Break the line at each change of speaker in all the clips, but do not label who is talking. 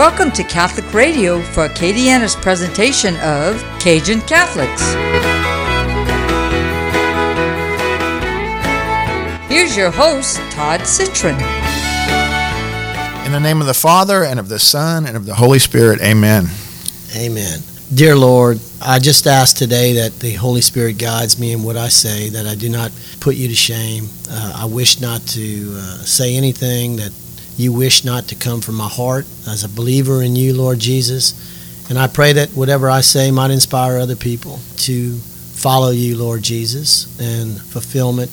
Welcome to Catholic Radio for Acadiana's presentation of Cajun Catholics. Here's your host, Todd Citron.
In the name of the Father, and of the Son, and of the Holy Spirit, amen.
Amen. Dear Lord, I just ask today that the Holy Spirit guides me in what I say, that I do not put you to shame. Uh, I wish not to uh, say anything that you wish not to come from my heart as a believer in you, Lord Jesus. And I pray that whatever I say might inspire other people to follow you, Lord Jesus, and fulfillment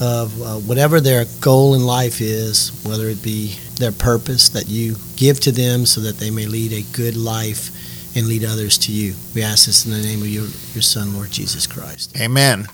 of uh, whatever their goal in life is, whether it be their purpose that you give to them so that they may lead a good life and lead others to you. We ask this in the name of your, your Son, Lord Jesus Christ.
Amen.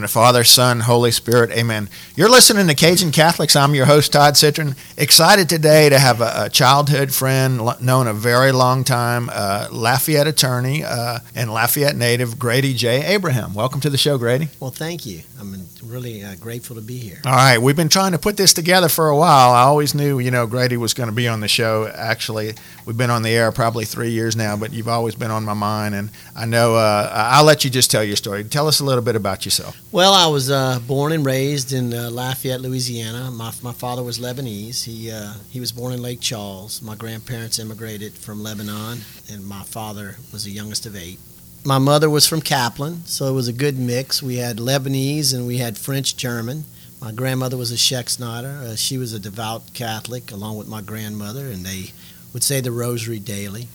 The Father, Son, Holy Spirit. Amen. You're listening to Cajun Catholics. I'm your host, Todd Citron. Excited today to have a, a childhood friend known a very long time, uh, Lafayette attorney uh, and Lafayette native, Grady J. Abraham. Welcome to the show, Grady.
Well, thank you. I'm really uh, grateful to be here.
All right. We've been trying to put this together for a while. I always knew, you know, Grady was going to be on the show. Actually, we've been on the air probably three years now, but you've always been on my mind. And I know uh, I'll let you just tell your story. Tell us a little bit about yourself.
Well, I was uh, born and raised in uh, Lafayette, Louisiana. My, my father was Lebanese. He, uh, he was born in Lake Charles. My grandparents immigrated from Lebanon, and my father was the youngest of eight. My mother was from Kaplan, so it was a good mix. We had Lebanese and we had French German. My grandmother was a Scheck Snyder. Uh, she was a devout Catholic, along with my grandmother, and they would say the rosary daily.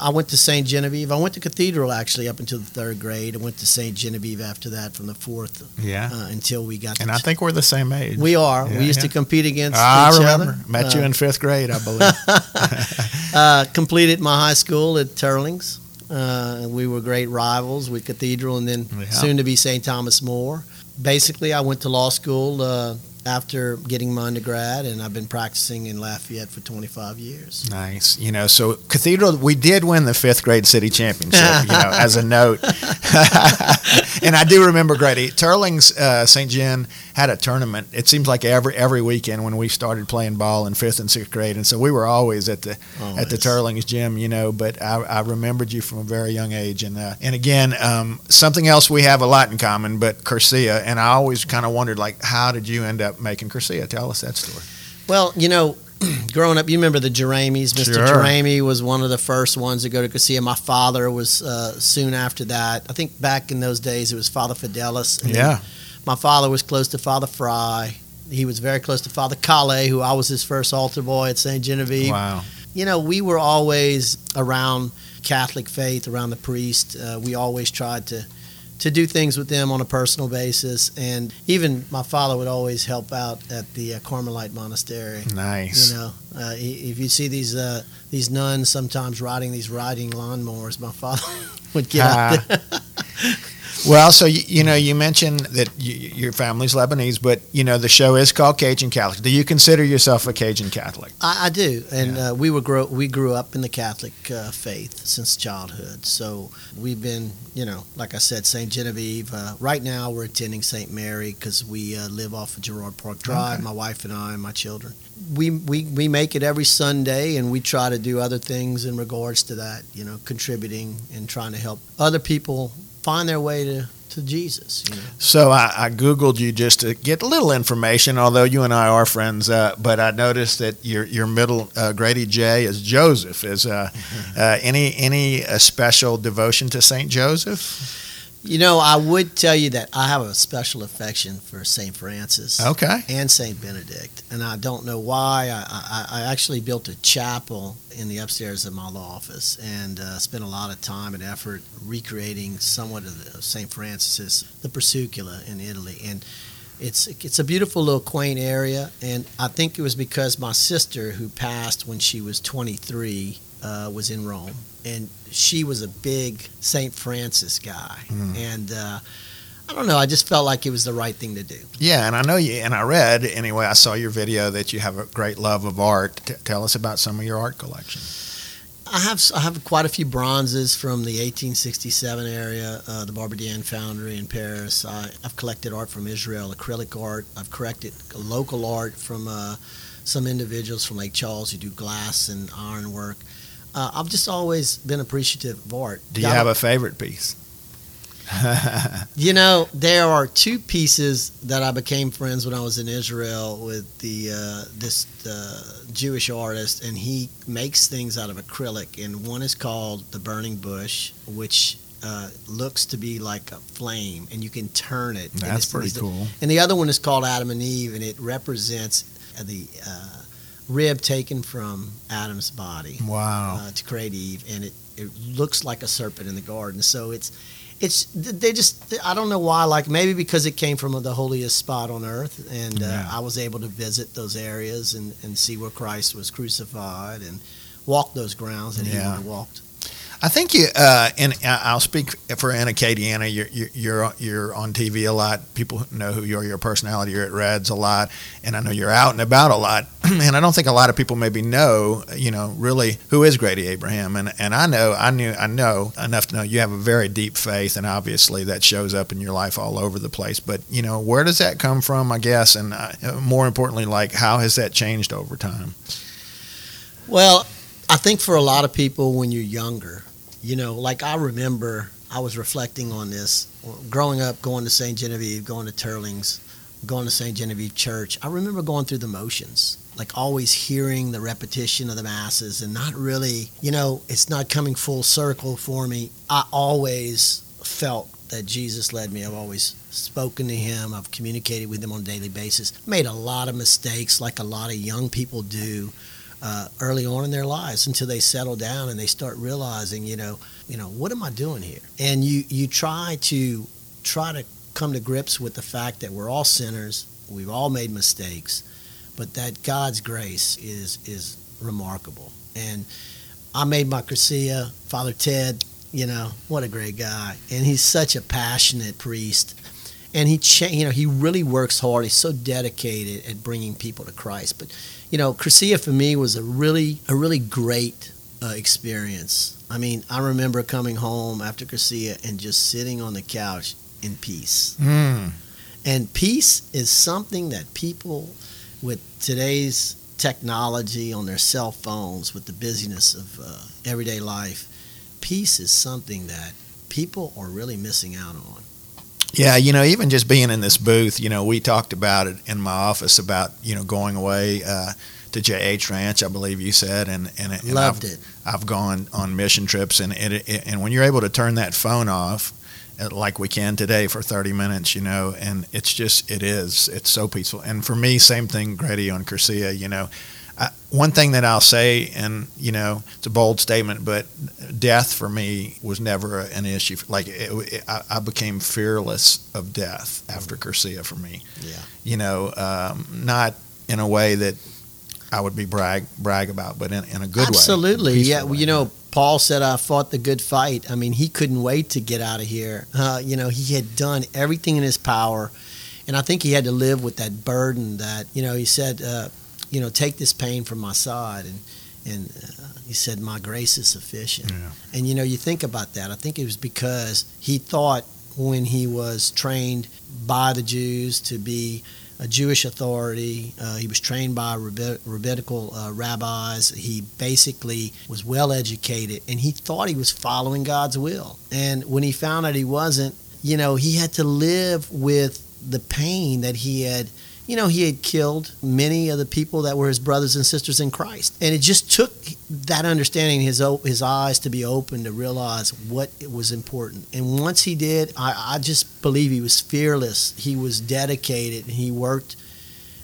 I went to St. Genevieve. I went to Cathedral actually up until the third grade. I went to St. Genevieve after that from the fourth
yeah.
Uh, until we got.
To And I think we're the same age.
We are. Yeah, we used yeah. to compete against
I remember.
other.
Met uh, you in fifth grade, I believe.
uh, completed my high school at Teurlings. Uh, we were great rivals with Cathedral and then yeah. soon to be St. Thomas More. Basically, I went to law school uh, after getting my undergrad, and I've been practicing in Lafayette for 25 years.
Nice. You know, so Cathedral, we did win the fifth grade city championship, you know, as a note. and I do remember Grady. Teurlings uh, St. John had a tournament. It seems like every every weekend when we started playing ball in fifth and sixth grade, and so we were always at the always. at the Teurlings gym, you know. But I, I remembered you from a very young age, and uh, and again, um, something else we have a lot in common, but Cursillo, and I always kind of wondered like, how did you end up making Cursillo? Tell us that story.
Well, you know, growing up, you remember the Jeramies. Mr. Sure. Jeramy was one of the first ones to go to Cursillo. My father was uh, soon after that. I think back in those days, it was Father Fidelis.
yeah.
My father was close to Father Fry. He was very close to Father Calais, who I was his first altar boy at St. Genevieve.
Wow.
You know, we were always around Catholic faith, around the priest. Uh, we always tried to – to do things with them on a personal basis. And even my father would always help out at the uh, Carmelite monastery.
Nice.
You know, uh, if you see these uh, these nuns sometimes riding these riding lawnmowers, my father would get out ah. there.
Well, so you, you, know, you mentioned that you, your family's Lebanese, but you know the show is called Cajun Catholic. Do you consider yourself a Cajun Catholic?
I, I do, and yeah. uh, we were grow, we grew up in the Catholic uh, faith since childhood. So we've been, you know, like I said, Saint Genevieve. Uh, right now, we're attending Saint Mary because we uh, live off of Girard Park Drive. Okay. My wife and I and my children. We, we we make it every Sunday, and we try to do other things in regards to that. You know, contributing and trying to help other people find their way to, to Jesus. You know?
So I, I, Googled you just to get a little information, although you and I are friends, uh, but I noticed that your, your middle, uh, Grady J, is Joseph. Is uh, uh any, any uh, special devotion to St. Joseph?
You know, I would tell you that I have a special affection for St. Francis.
Okay.
And St. Benedict. And I don't know why. I, I, I, actually built a chapel in the upstairs of my law office and uh, spent a lot of time and effort recreating somewhat of St. Francis's, the Portiuncula in Italy. And it's, it's a beautiful little quaint area. And I think it was because my sister, who passed when she was 23, uh, was in Rome and she was a big St. Francis guy, mm. and uh, I don't know. I just felt like it was the right thing to do.
Yeah, and I know you, and I read anyway. I saw your video that you have a great love of art. T- tell us about some of your art collection.
I have I have quite a few bronzes from the 1867 area, uh, the Barbedienne Foundry in Paris. I, have collected art from Israel, acrylic art. I've collected local art from uh, some individuals from Lake Charles who do glass and iron work. Uh, I've just always been appreciative of art.
Do you
God-
have a favorite piece?
You know, there are two pieces that I became friends when I was in Israel with the uh, this uh, Jewish artist, and he makes things out of acrylic. And one is called the Burning Bush, which uh, looks to be like a flame, and you can turn it. and
That's
it's-
pretty cool.
And the other one is called Adam and Eve, and it represents the uh, rib taken from Adam's body
Wow.
uh, to create Eve, and it, it looks like a serpent in the garden. So it's it's they just I don't know why like maybe because it came from the holiest spot on earth, and uh,
Yeah.
I was able to visit those areas and, and see where Christ was crucified and walk those grounds that he
Yeah.
have walked.
I think you, uh, and I'll speak for Anna Acadiana. You're, you're you're you're on TV a lot. People know who you are. Your personality. You're at Reds a lot, and I know you're out and about a lot. and I don't think a lot of people maybe know, you know, really who is Grady Abraham. And and I know, I knew, I know enough to know you have a very deep faith, and obviously that shows up in your life all over the place. But you know, where does that come from? I guess, and uh, more importantly, like how has that changed over time?
Well, I think for a lot of people when you're younger, you know, like I remember I was reflecting on this growing up, going to St. Genevieve, going to Teurlings, going to St. Genevieve Church. I remember going through the motions, like always hearing the repetition of the masses and not really, you know, it's not coming full circle for me. I always felt that Jesus led me. I've always spoken to him. I've communicated with him on a daily basis. Made a lot of mistakes, like a lot of young people do uh, early on in their lives until they settle down and they start realizing, you know, you know, what am I doing here? And you you try to try to come to grips with the fact that we're all sinners, we've all made mistakes, but that God's grace is is remarkable. And I made my Cursillo, Father Ted, you know, what a great guy, and he's such a passionate priest. And he, cha- you know, he really works hard. He's so dedicated at bringing people to Christ. But you know, Cursillo for me was a really a really great uh, experience. I mean, I remember coming home after Cursillo and just sitting on the couch in peace.
Mm.
And peace is something that people with today's technology on their cell phones, with the busyness of uh, everyday life, peace is something that people are really missing out on.
Yeah, you know, even just being in this booth, you know, we talked about it in my office about you know going away uh, to JH Ranch, I believe you said, and and, and
Loved
I've,
it.
I've gone on mission trips, and it, it, and when you're able to turn that phone off, uh, like we can today for 30 minutes, you know, and it's just it is it's so peaceful. And for me, same thing, Grady on Cursillo, you know. I, one thing that I'll say, and you know, it's a bold statement, but death for me was never an issue. Like it, it, I, I became fearless of death after Cursillo for me.
Yeah.
You know, um, not in a way that I would be brag brag about, but in, in a good way.
Absolutely. Yeah.
way.
You know, Paul said, I fought the good fight. I mean, he couldn't wait to get out of here. Uh, you know, he had done everything in his power. And I think he had to live with that burden that, you know, he said, uh, you know, take this pain from my side. And, and uh, he said, my grace is sufficient.
Yeah.
And, you know, you think about that. I think it was because he thought when he was trained by the Jews to be a Jewish authority. Uh, he was trained by rabbi- rabbinical uh, rabbis. He basically was well educated, and he thought he was following God's will. And when he found out he wasn't, you know, he had to live with the pain that he had. You know, he had killed many of the people that were his brothers and sisters in Christ, and it just took that understanding his his eyes to be open to realize what was important. And once he did, I, I just believe he was fearless. He was dedicated, and he worked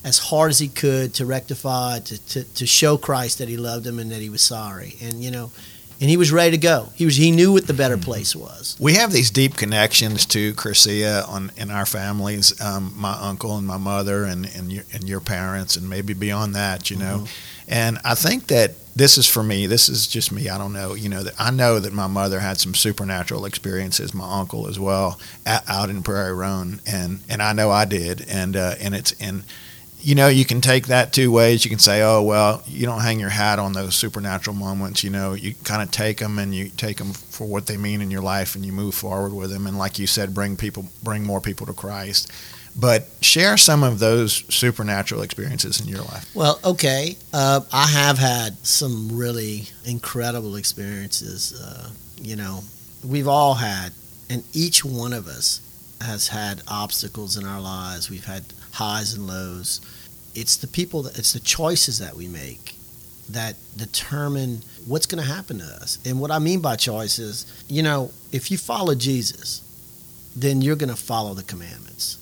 as hard as he could to rectify, to, to, to show Christ that he loved him and that he was sorry. And you know, and he was ready to go. He was he knew what the better place was.
We have these deep connections to Cursillo on in our families. Um, my uncle and my mother, and and your, and your parents, and maybe beyond that, you know. And I think that this is for me. This is just me. I don't know. You know that I know that my mother had some supernatural experiences. My uncle as well, at, out in Prairie Run, and and I know I did. And uh, and it's and you know, you can take that two ways. You can say, oh, well, you don't hang your hat on those supernatural moments. You know, you kind of take them and you take them for what they mean in your life and you move forward with them. And like you said, bring people, bring more people to Christ. But share some of those supernatural experiences in your life.
Well, okay. Uh, I have had some really incredible experiences. Uh, you know, we've all had, and each one of us has had obstacles in our lives. We've had highs and lows. It's the people, that, it's the choices that we make that determine what's going to happen to us. And what I mean by choices, you know, if you follow Jesus, then you're going to follow the commandments.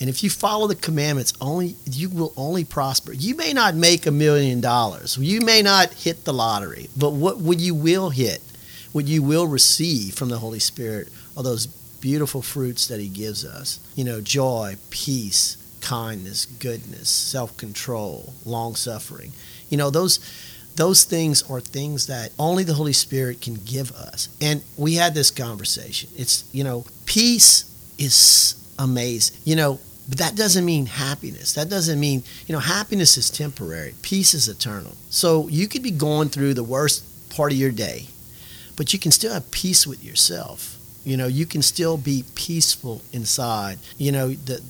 And if you follow the commandments, only you will only prosper. You may not make a million dollars. You may not hit the lottery, but what what you will hit, what you will receive from the Holy Spirit are those beautiful fruits that he gives us. You know, joy, peace, kindness, goodness, self-control, long-suffering. You know, those those things are things that only the Holy Spirit can give us. And we had this conversation. It's, you know, peace is amazing. You know, but that doesn't mean happiness. That doesn't mean, you know, happiness is temporary, peace is eternal. So you could be going through the worst part of your day, but you can still have peace with yourself. You know, you can still be peaceful inside. You know, the,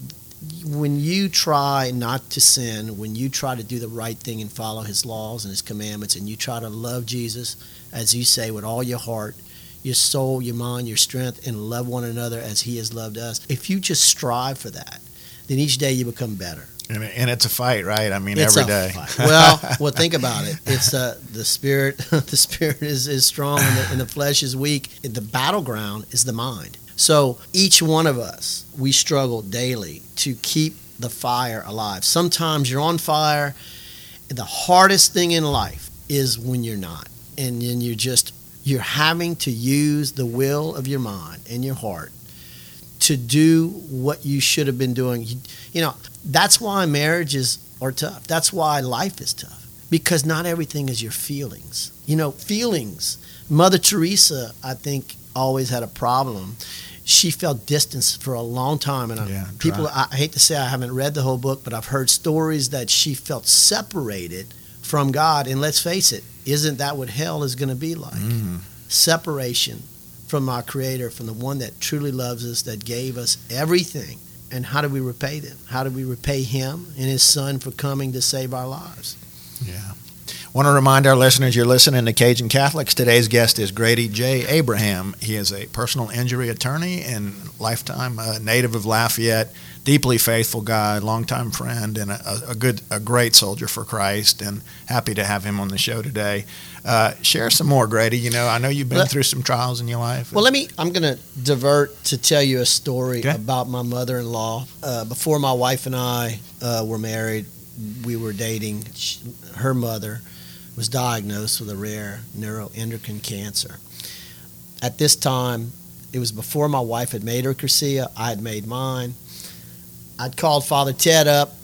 when you try not to sin, when you try to do the right thing and follow his laws and his commandments, and you try to love Jesus, as you say, with all your heart, your soul, your mind, your strength, and love one another as he has loved us, if you just strive for that, then each day you become better.
And, and it's a fight, right? I mean,
it's
every day.
well, well, think about it. It's uh, the spirit. the spirit is, is strong, and the, and the flesh is weak. The battleground is the mind. So each one of us, we struggle daily to keep the fire alive. Sometimes you're on fire. The hardest thing in life is when you're not, and then you're just you're having to use the will of your mind and your heart to do what you should have been doing. You, you know, that's why marriages are tough. That's why life is tough because not everything is your feelings. You know, feelings. Mother Teresa, I think, always had a problem. She felt distance for a long time, and
yeah,
people. I, I hate to say I haven't read the whole book, but I've heard stories that she felt separated from God. And let's face it, isn't that what hell is going to be like?
Mm.
Separation from our Creator, from the one that truly loves us, that gave us everything. And how do we repay them? How do we repay Him and His Son for coming to save our lives?
Yeah. Want to remind our listeners you're listening to Cajun Catholics. Today's guest is Grady J. Abraham. He is a personal injury attorney and lifetime uh, native of Lafayette, deeply faithful guy, longtime friend, and a, a, good, a great soldier for Christ. And happy to have him on the show today. Uh, share some more, Grady. You know, I know you've been
Let-
through some trials in your life.
Well, let me. I'm going to divert to tell you a story
Okay.
about my mother-in-law. Uh, before my wife and I uh, were married, we were dating. She, her mother was diagnosed with a rare neuroendocrine cancer. At this time, it was before my wife had made her Cursillo. I had made mine. I'd called Father Ted up.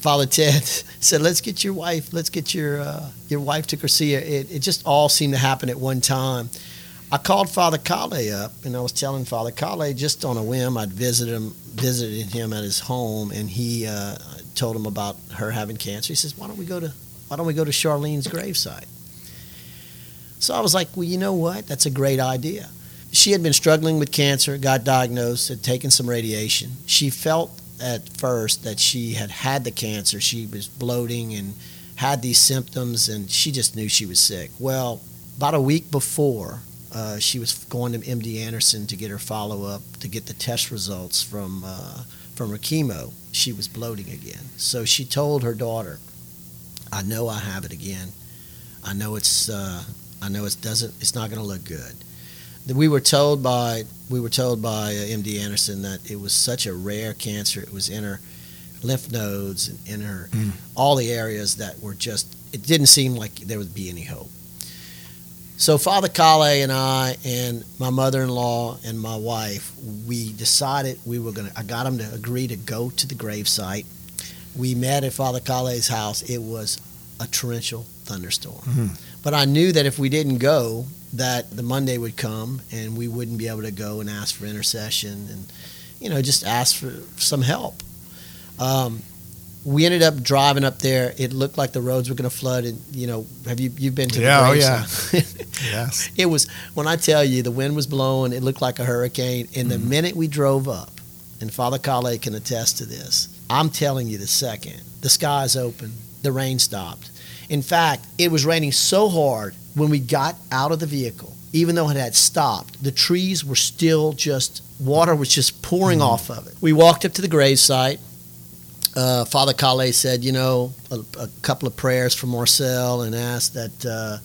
Father Ted said, "Let's get your wife. Let's get your uh, your wife to Cursillo." It, it just all seemed to happen at one time. I called Father Calais up, and I was telling Father Calais just on a whim. I'd visited him, visited him at his home, and he uh, told him about her having cancer. He says, "Why don't we go to Why don't we go to Charlene's gravesite?" So I was like, "Well, you know what? That's a great idea." She had been struggling with cancer, got diagnosed, had taken some radiation. She felt at first that she had had the cancer. She was bloating and had these symptoms, and she just knew she was sick. Well, about a week before, uh, she was going to MD Anderson to get her follow up to get the test results from uh, from her chemo. She was bloating again, so she told her daughter, "I know I have it again. I know it's uh, I know it doesn't. It's not going to look good." We were told by we were told by uh, MD Anderson that it was such a rare cancer. It was in her lymph nodes and in her
Mm.
all the areas that were just. It didn't seem like there would be any hope. So Father Calais and I and my mother-in-law and my wife, we decided we were gonna. I got them to agree to go to the gravesite. We met at Father Calais's house. It was a torrential thunderstorm,
Mhm.
but I knew that if we didn't go, that the Monday would come and we wouldn't be able to go and ask for intercession and, you know, just ask for some help. Um, we ended up driving up there. It looked like the roads were going to flood, and you know, have you you've been to
Yeah, oh,
the
yeah. yes.
It was when I tell you the wind was blowing, it looked like a hurricane. And the
Mhm.
minute we drove up, and Father Calais can attest to this. I'm telling you the second, the skies open, the rain stopped. In fact, it was raining so hard when we got out of the vehicle, even though it had stopped, the trees were still just, water was just pouring mm-hmm. off of it. We walked up to the gravesite. Uh, Father Calais said, you know, a, a, couple of prayers for Marcel and asked that, uh,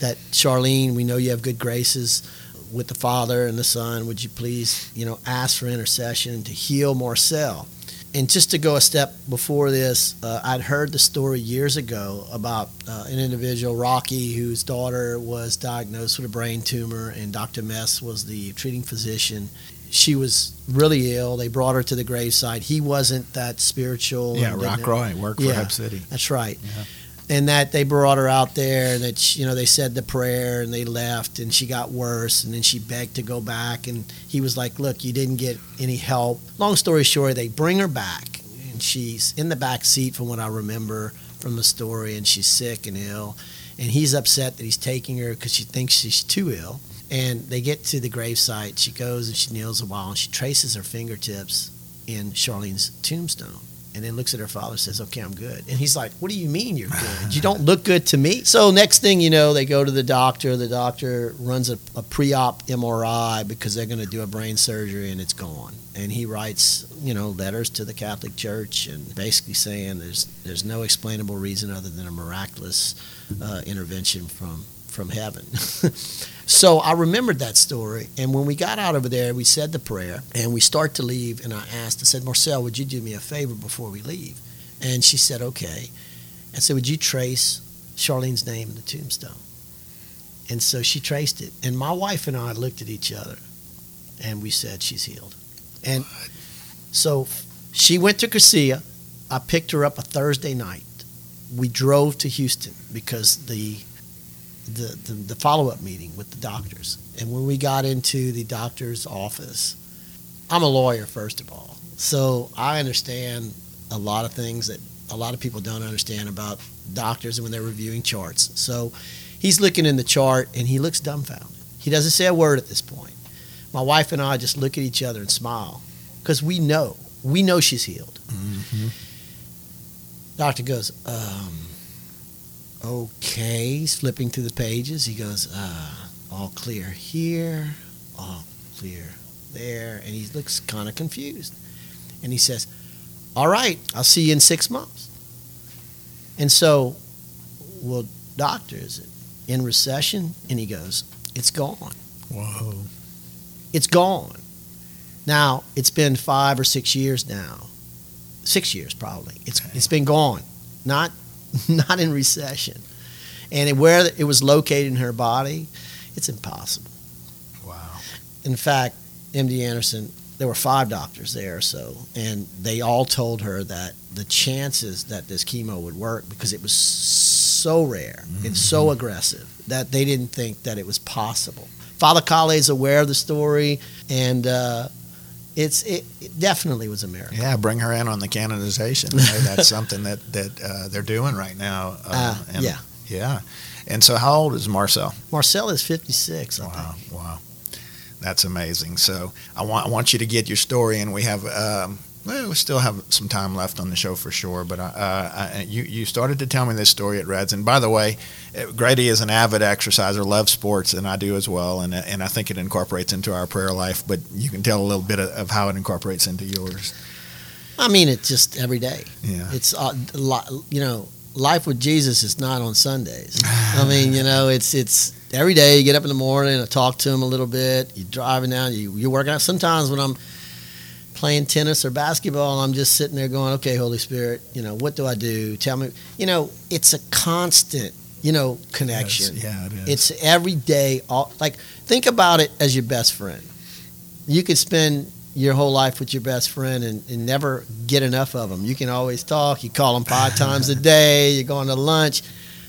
that Charlene, we know you have good graces with the Father and the Son. Would you please, you know, ask for intercession to heal Marcel? and just to go a step before this, uh, I'd heard the story years ago about uh, an individual, Rocky, whose daughter was diagnosed with a brain tumor, and Dr. Mess was the treating physician. She was really ill. They brought her to the graveside. He wasn't that spiritual.
Yeah, Rock Roy worked
yeah,
for Hub City.
That's right. Yeah and that they brought her out there and that she, you know they said the prayer and they left and she got worse and then she begged to go back and he was like look you didn't get any help long story short they bring her back and she's in the back seat from what i remember from the story and she's sick and ill and he's upset that he's taking her because she thinks she's too ill. And they get to the gravesite. She goes and she kneels a while and she traces her fingertips in charlene's tombstone and then looks at her father and says, Okay, I'm good. And he's like, What do you mean you're good? You don't look good to me. So, next thing you know, they go to the doctor. The doctor runs a, a pre op MRI because they're going to do a brain surgery and it's gone. And he writes, you know, letters to the Catholic Church and basically saying there's, there's no explainable reason other than a miraculous uh, intervention from, from heaven. So I remembered that story. And when we got out over there, we said the prayer and we start to leave. And I asked, I said, Marcel, would you do me a favor before we leave? And she said, okay. I said, would you trace Charlene's name in the tombstone? And so she traced it. And my wife and I looked at each other and we said, she's healed. And so she went to Cursillo. I picked her up a Thursday night. We drove to Houston because the the, the, the follow up meeting with the doctors. And when we got into the doctor's office, I'm a lawyer, first of all. So I understand a lot of things that a lot of people don't understand about doctors and when they're reviewing charts. So he's looking in the chart and he looks dumbfounded. He doesn't say a word at this point. My wife and I just look at each other and smile because we know, we know she's healed. Mm-hmm. Doctor goes, um, Okay, he's flipping through the pages. He goes, uh, all clear here, all clear there. And he looks kind of confused. And he says, All right, I'll see you in six months. And so, well, doctor, is it in recession? And he goes, It's gone.
Whoa.
It's gone. Now, it's been five or six years now. Six years probably. It's, it's been gone. Not not in recession. And where it was located in her body, it's impossible.
Wow.
In fact, MD Anderson, there were five doctors there, so, and they all told her that the chances that this chemo would work because it was so rare mm-hmm. and so aggressive that they didn't think that it was possible. Father Calais is aware of the story, and uh, it's it, it, definitely was a miracle.
Yeah, bring her in on the canonization. That's something that that uh, they're doing right now.
Uh, uh,
and,
yeah,
yeah. And so, how old is Marcel?
Marcel is fifty six.
Wow, wow, that's amazing. So, I want I want you to get your story, and we have. Um, well, we still have some time left on the show for sure, but uh, I, you you started to tell me this story at Reds, and by the way, uh, Grady is an avid exerciser, loves sports, and I do as well, and and I think it incorporates into our prayer life. But you can tell a little bit of, of how it incorporates into yours.
I mean, it's just every day.
Yeah,
it's uh, you know, life with Jesus is not on Sundays. I mean, you know, it's it's every day. You get up in the morning, I talk to him a little bit. You're driving down, you you're working out. Sometimes when I'm playing tennis or basketball, I'm just sitting there going, okay, Holy Spirit, you know, what do I do? Tell me, you know, it's a constant, you know, connection.
Yes, yeah, it is.
It's every day. All, like, think about it as your best friend. You could spend your whole life with your best friend and, and never get enough of them. You can always talk. You call them five times a day. You're going to lunch.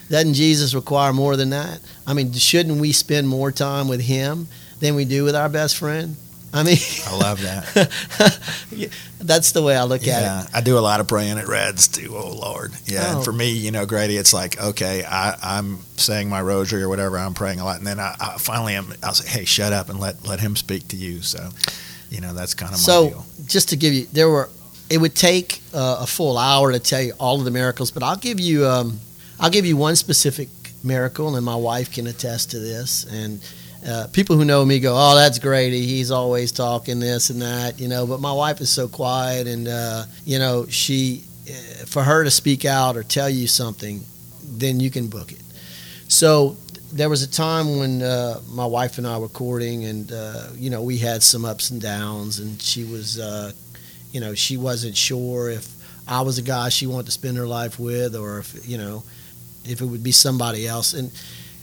Doesn't Jesus require more than that? I mean, shouldn't we spend more time with Him than we do with our best friend? I mean,
I love that.
that's the way I look
yeah,
at
it. I do a lot of praying at Reds too. Oh Lord, yeah. Oh. And for me, you know, Grady, it's like okay, I, am saying my rosary or whatever. I'm praying a lot, and then I, I finally am. I'll say, hey, shut up and let let him speak to you. So, You know, that's kind of
So,
my deal.
just to give you, there were. It would take uh, a full hour to tell you all of the miracles, but I'll give you. Um, I'll give you one specific miracle, and my wife can attest to this. And uh, people who know me go, "Oh, that's Grady. He's always talking this and that," you know. But my wife is so quiet, and uh, you know, she, uh, for her to speak out or tell you something, then you can book it. So there was a time when uh, my wife and I were courting, and uh, you know we had some ups and downs, and she was, uh, you know, she wasn't sure if I was a guy she wanted to spend her life with, or if you know, if it would be somebody else. And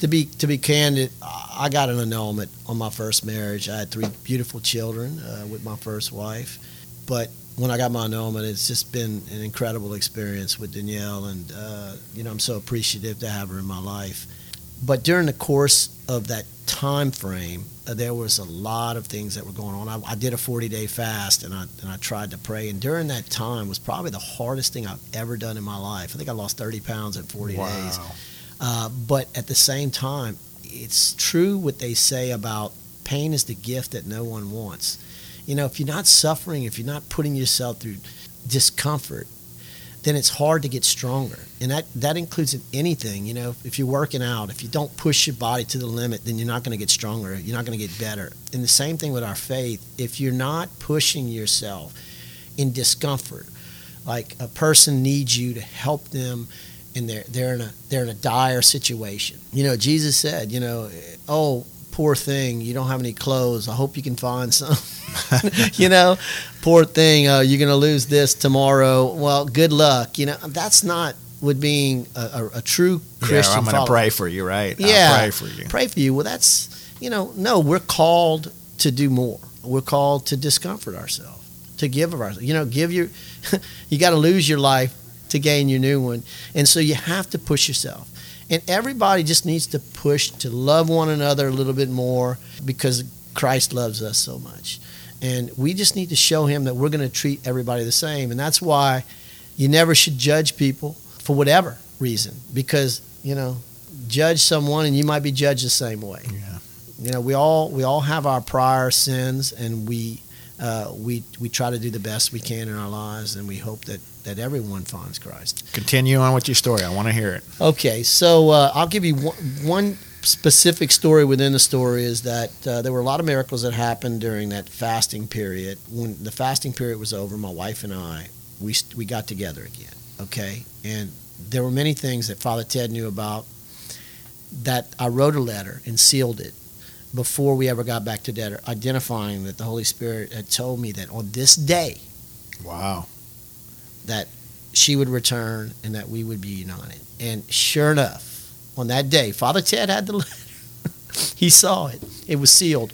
to be to be candid, I got an annulment on my first marriage. I had three beautiful children uh, with my first wife, but when I got my annulment, it's just been an incredible experience with Danielle, and uh, you know I'm so appreciative to have her in my life. But during the course of that time frame, uh, there was a lot of things that were going on. I, I did a 40 day fast, and I and I tried to pray. And during that time was probably the hardest thing I've ever done in my life. I think I lost 30 pounds in 40 days. Uh, but at the same time, it's true what they say about pain is the gift that no one wants. You know, if you're not suffering, if you're not putting yourself through discomfort, then it's hard to get stronger. And that, that includes in anything. You know, if you're working out, if you don't push your body to the limit, then you're not going to get stronger. You're not going to get better. And the same thing with our faith. If you're not pushing yourself in discomfort, like a person needs you to help them and they're they're in a they're in a dire situation. You know, Jesus said, you know, oh poor thing, you don't have any clothes. I hope you can find some. you know, poor thing, uh, you're going to lose this tomorrow. Well, good luck. You know, that's not what being a, a, a true Christian.
yeah, I'm going to pray for you, right?
Yeah.
I'll pray for you.
Pray for you. Well, that's you know, no, we're called to do more. We're called to discomfort ourselves, to give of ourselves. You know, give your. you got to lose your life to gain your new one, and so you have to push yourself. And everybody just needs to push to love one another a little bit more because Christ loves us so much. And we just need to show him that we're going to treat everybody the same. And that's why you never should judge people for whatever reason because, you know, judge someone and you might be judged the same way.
Yeah.
You know, we all we all have our prior sins and we uh, we we try to do the best we can in our lives and we hope that that everyone finds Christ.
Continue on with your story. I want to hear it.
Okay, so uh, I'll give you one, one specific story within the story is that uh, there were a lot of miracles that happened during that fasting period. When the fasting period was over, my wife and I we we got together again. Okay, and there were many things that Father Ted knew about that I wrote a letter and sealed it before we ever got back to together, identifying that the Holy Spirit had told me that on this day
Wow.
That she would return and that we would be united. And sure enough, on that day, Father Ted had the letter. he saw it. It was sealed.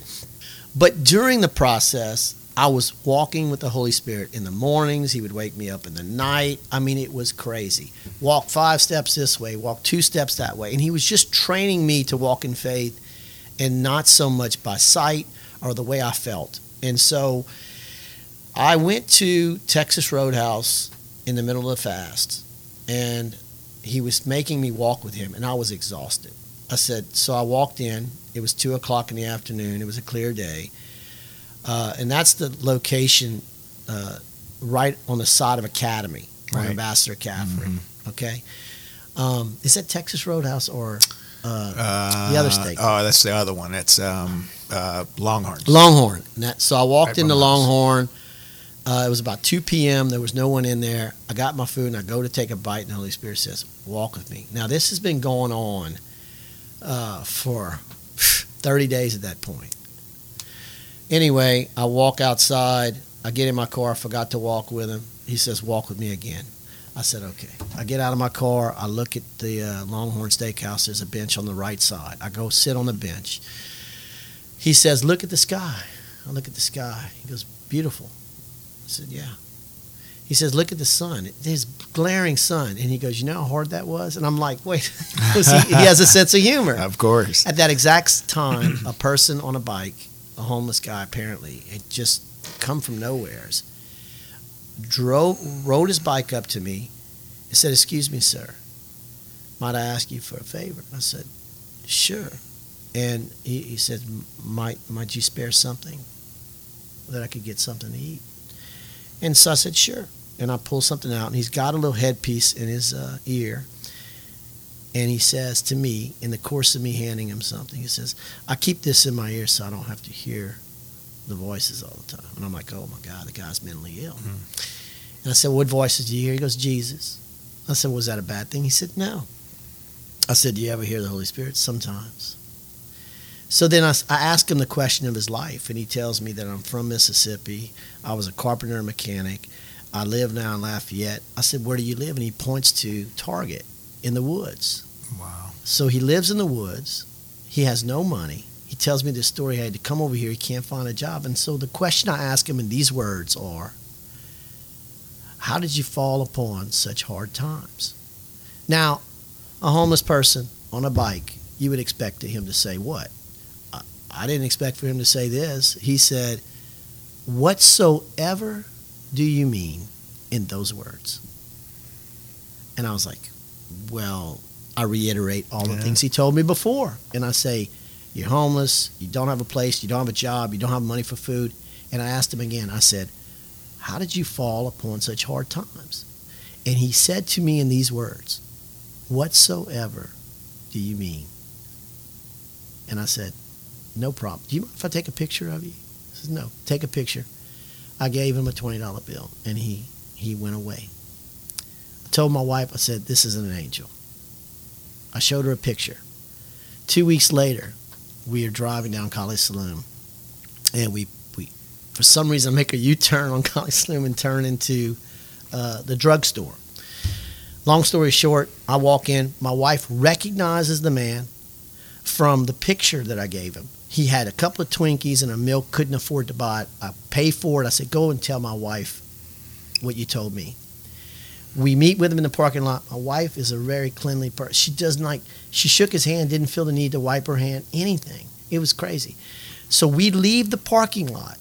But during the process, I was walking with the Holy Spirit in the mornings. He would wake me up in the night. I mean, it was crazy. Walk five steps this way, walk two steps that way. And he was just training me to walk in faith and not so much by sight or the way I felt. And so I went to Texas Roadhouse in the middle of the fast, and he was making me walk with him, and I was exhausted. I said, so I walked in. It was two o'clock in the afternoon. It was a clear day, uh, and that's the location uh, right on the side of Academy, on
Right.
Ambassador Caffery.
Mhm.
Okay, um, is that Texas Roadhouse or uh,
Uh,
The other steak.
Oh, that's the other one. It's um, uh, Longhorns.
Longhorn? That, so I walked
Right
into
Longhorn. house.
Uh, it was about 2 p.m. There was no one in there. I got my food and I go to take a bite, and the Holy Spirit says, Walk with me. Now, this has been going on uh, for 30 days at that point. Anyway, I walk outside. I get in my car. I forgot to walk with him. He says, Walk with me again. I said, Okay. I get out of my car. I look at the uh, Longhorn Steakhouse. There's a bench on the right side. I go sit on the bench. He says, Look at the sky. I look at the sky. He goes, Beautiful. I said, Yeah. He says, Look at the sun. There's glaring sun. And he goes, You know how hard that was? And I'm like, Wait. he, he has a sense of humor.
Of course.
At that exact time, a person on a bike, a homeless guy apparently, had just come from nowheres, drove, rode his bike up to me and said, Excuse me, sir, might I ask you for a favor? I said, Sure. And he, he said, might, might you spare something? that I could get something to eat? And so I said, Sure. And I pulled something out, and he's got a little headpiece in his uh, ear. And he says to me, in the course of me handing him something, he says, I keep this in my ear so I don't have to hear the voices all the time. And I'm like, oh my God, the guy's mentally ill.
Mm-hmm.
And I said, what voices do you hear? He goes, Jesus. I said, was that a bad thing? He said, no. I said, do you ever hear the Holy Spirit? Sometimes. So then I, I asked him the question of his life, and he tells me that I'm from Mississippi. I was a carpenter and mechanic. I live now in Lafayette. I said, where do you live? And he points to Target in the woods.
Wow.
So he lives in the woods. He has no money. He tells me this story. He had to come over here. He can't find a job. And so the question I ask him in these words are How did you fall upon such hard times? Now, a homeless person on a bike, you would expect him to say what? I, didn't expect for him to say this. He said, Whatsoever do you mean in those words? And I was like, Well, I reiterate all the
Yeah.
things he told me before. And I say, You're homeless, you don't have a place, you don't have a job, you don't have money for food. And I asked him again, I said, How did you fall upon such hard times? And he said to me in these words, Whatsoever do you mean? And I said, No problem. Do you mind if I take a picture of you? He says, No, take a picture. I gave him a $20 bill and he, he went away. I told my wife, I said, This isn't an angel. I showed her a picture. Two weeks later, we are driving down Kaliste Saloom, and we, we for some reason, make a U-turn on Kaliste Saloom and turn into uh, the drugstore. Long story short, I walk in. My wife recognizes the man from the picture that I gave him. He had a couple of Twinkies and a milk, couldn't afford to buy it. I pay for it. I said, Go and tell my wife what you told me. We meet with him in the parking lot. My wife is a very cleanly person. She doesn't like, she shook his hand, didn't feel the need to wipe her hand, anything. It was crazy. So we leave the parking lot.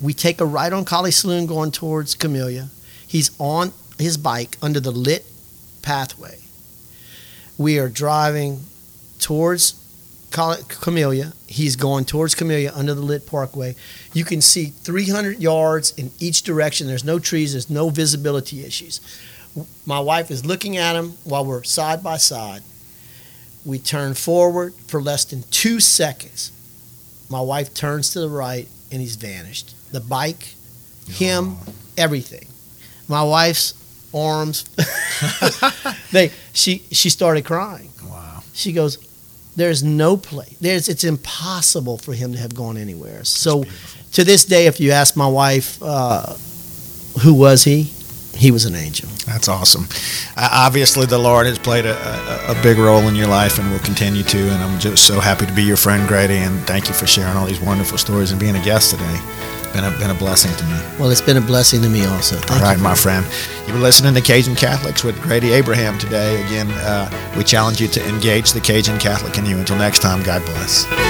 We take a right on Kaliste Saloom going towards Camellia. He's on his bike under the lit pathway. We are driving towards Camellia. He's going towards Camellia under the lit parkway. You can see 300 yards in each direction. There's no trees, there's no visibility issues. My wife is looking at him while we're side by side. We turn forward for less than two seconds. My wife turns to the right and he's vanished. The bike, him, everything. My wife's arms, they, she, she started crying.
Wow.
She goes, "There's no place. There's it's impossible for him to have gone anywhere." So, to this day, if you ask my wife, uh, "Who was he?" He was an angel.
That's awesome. Uh, obviously, the Lord has played a, a, a big role in your life and will continue to. And I'm just so happy to be your friend, Grady. And thank you for sharing all these wonderful stories and being a guest today. Been a, been a blessing to me.
Well, it's been a blessing to me also. Thank
All
you
my friend. You were listening to Cajun Catholics with Grady Abraham today. Again, uh, we challenge you to engage the Cajun Catholic in you. Until next time, God bless.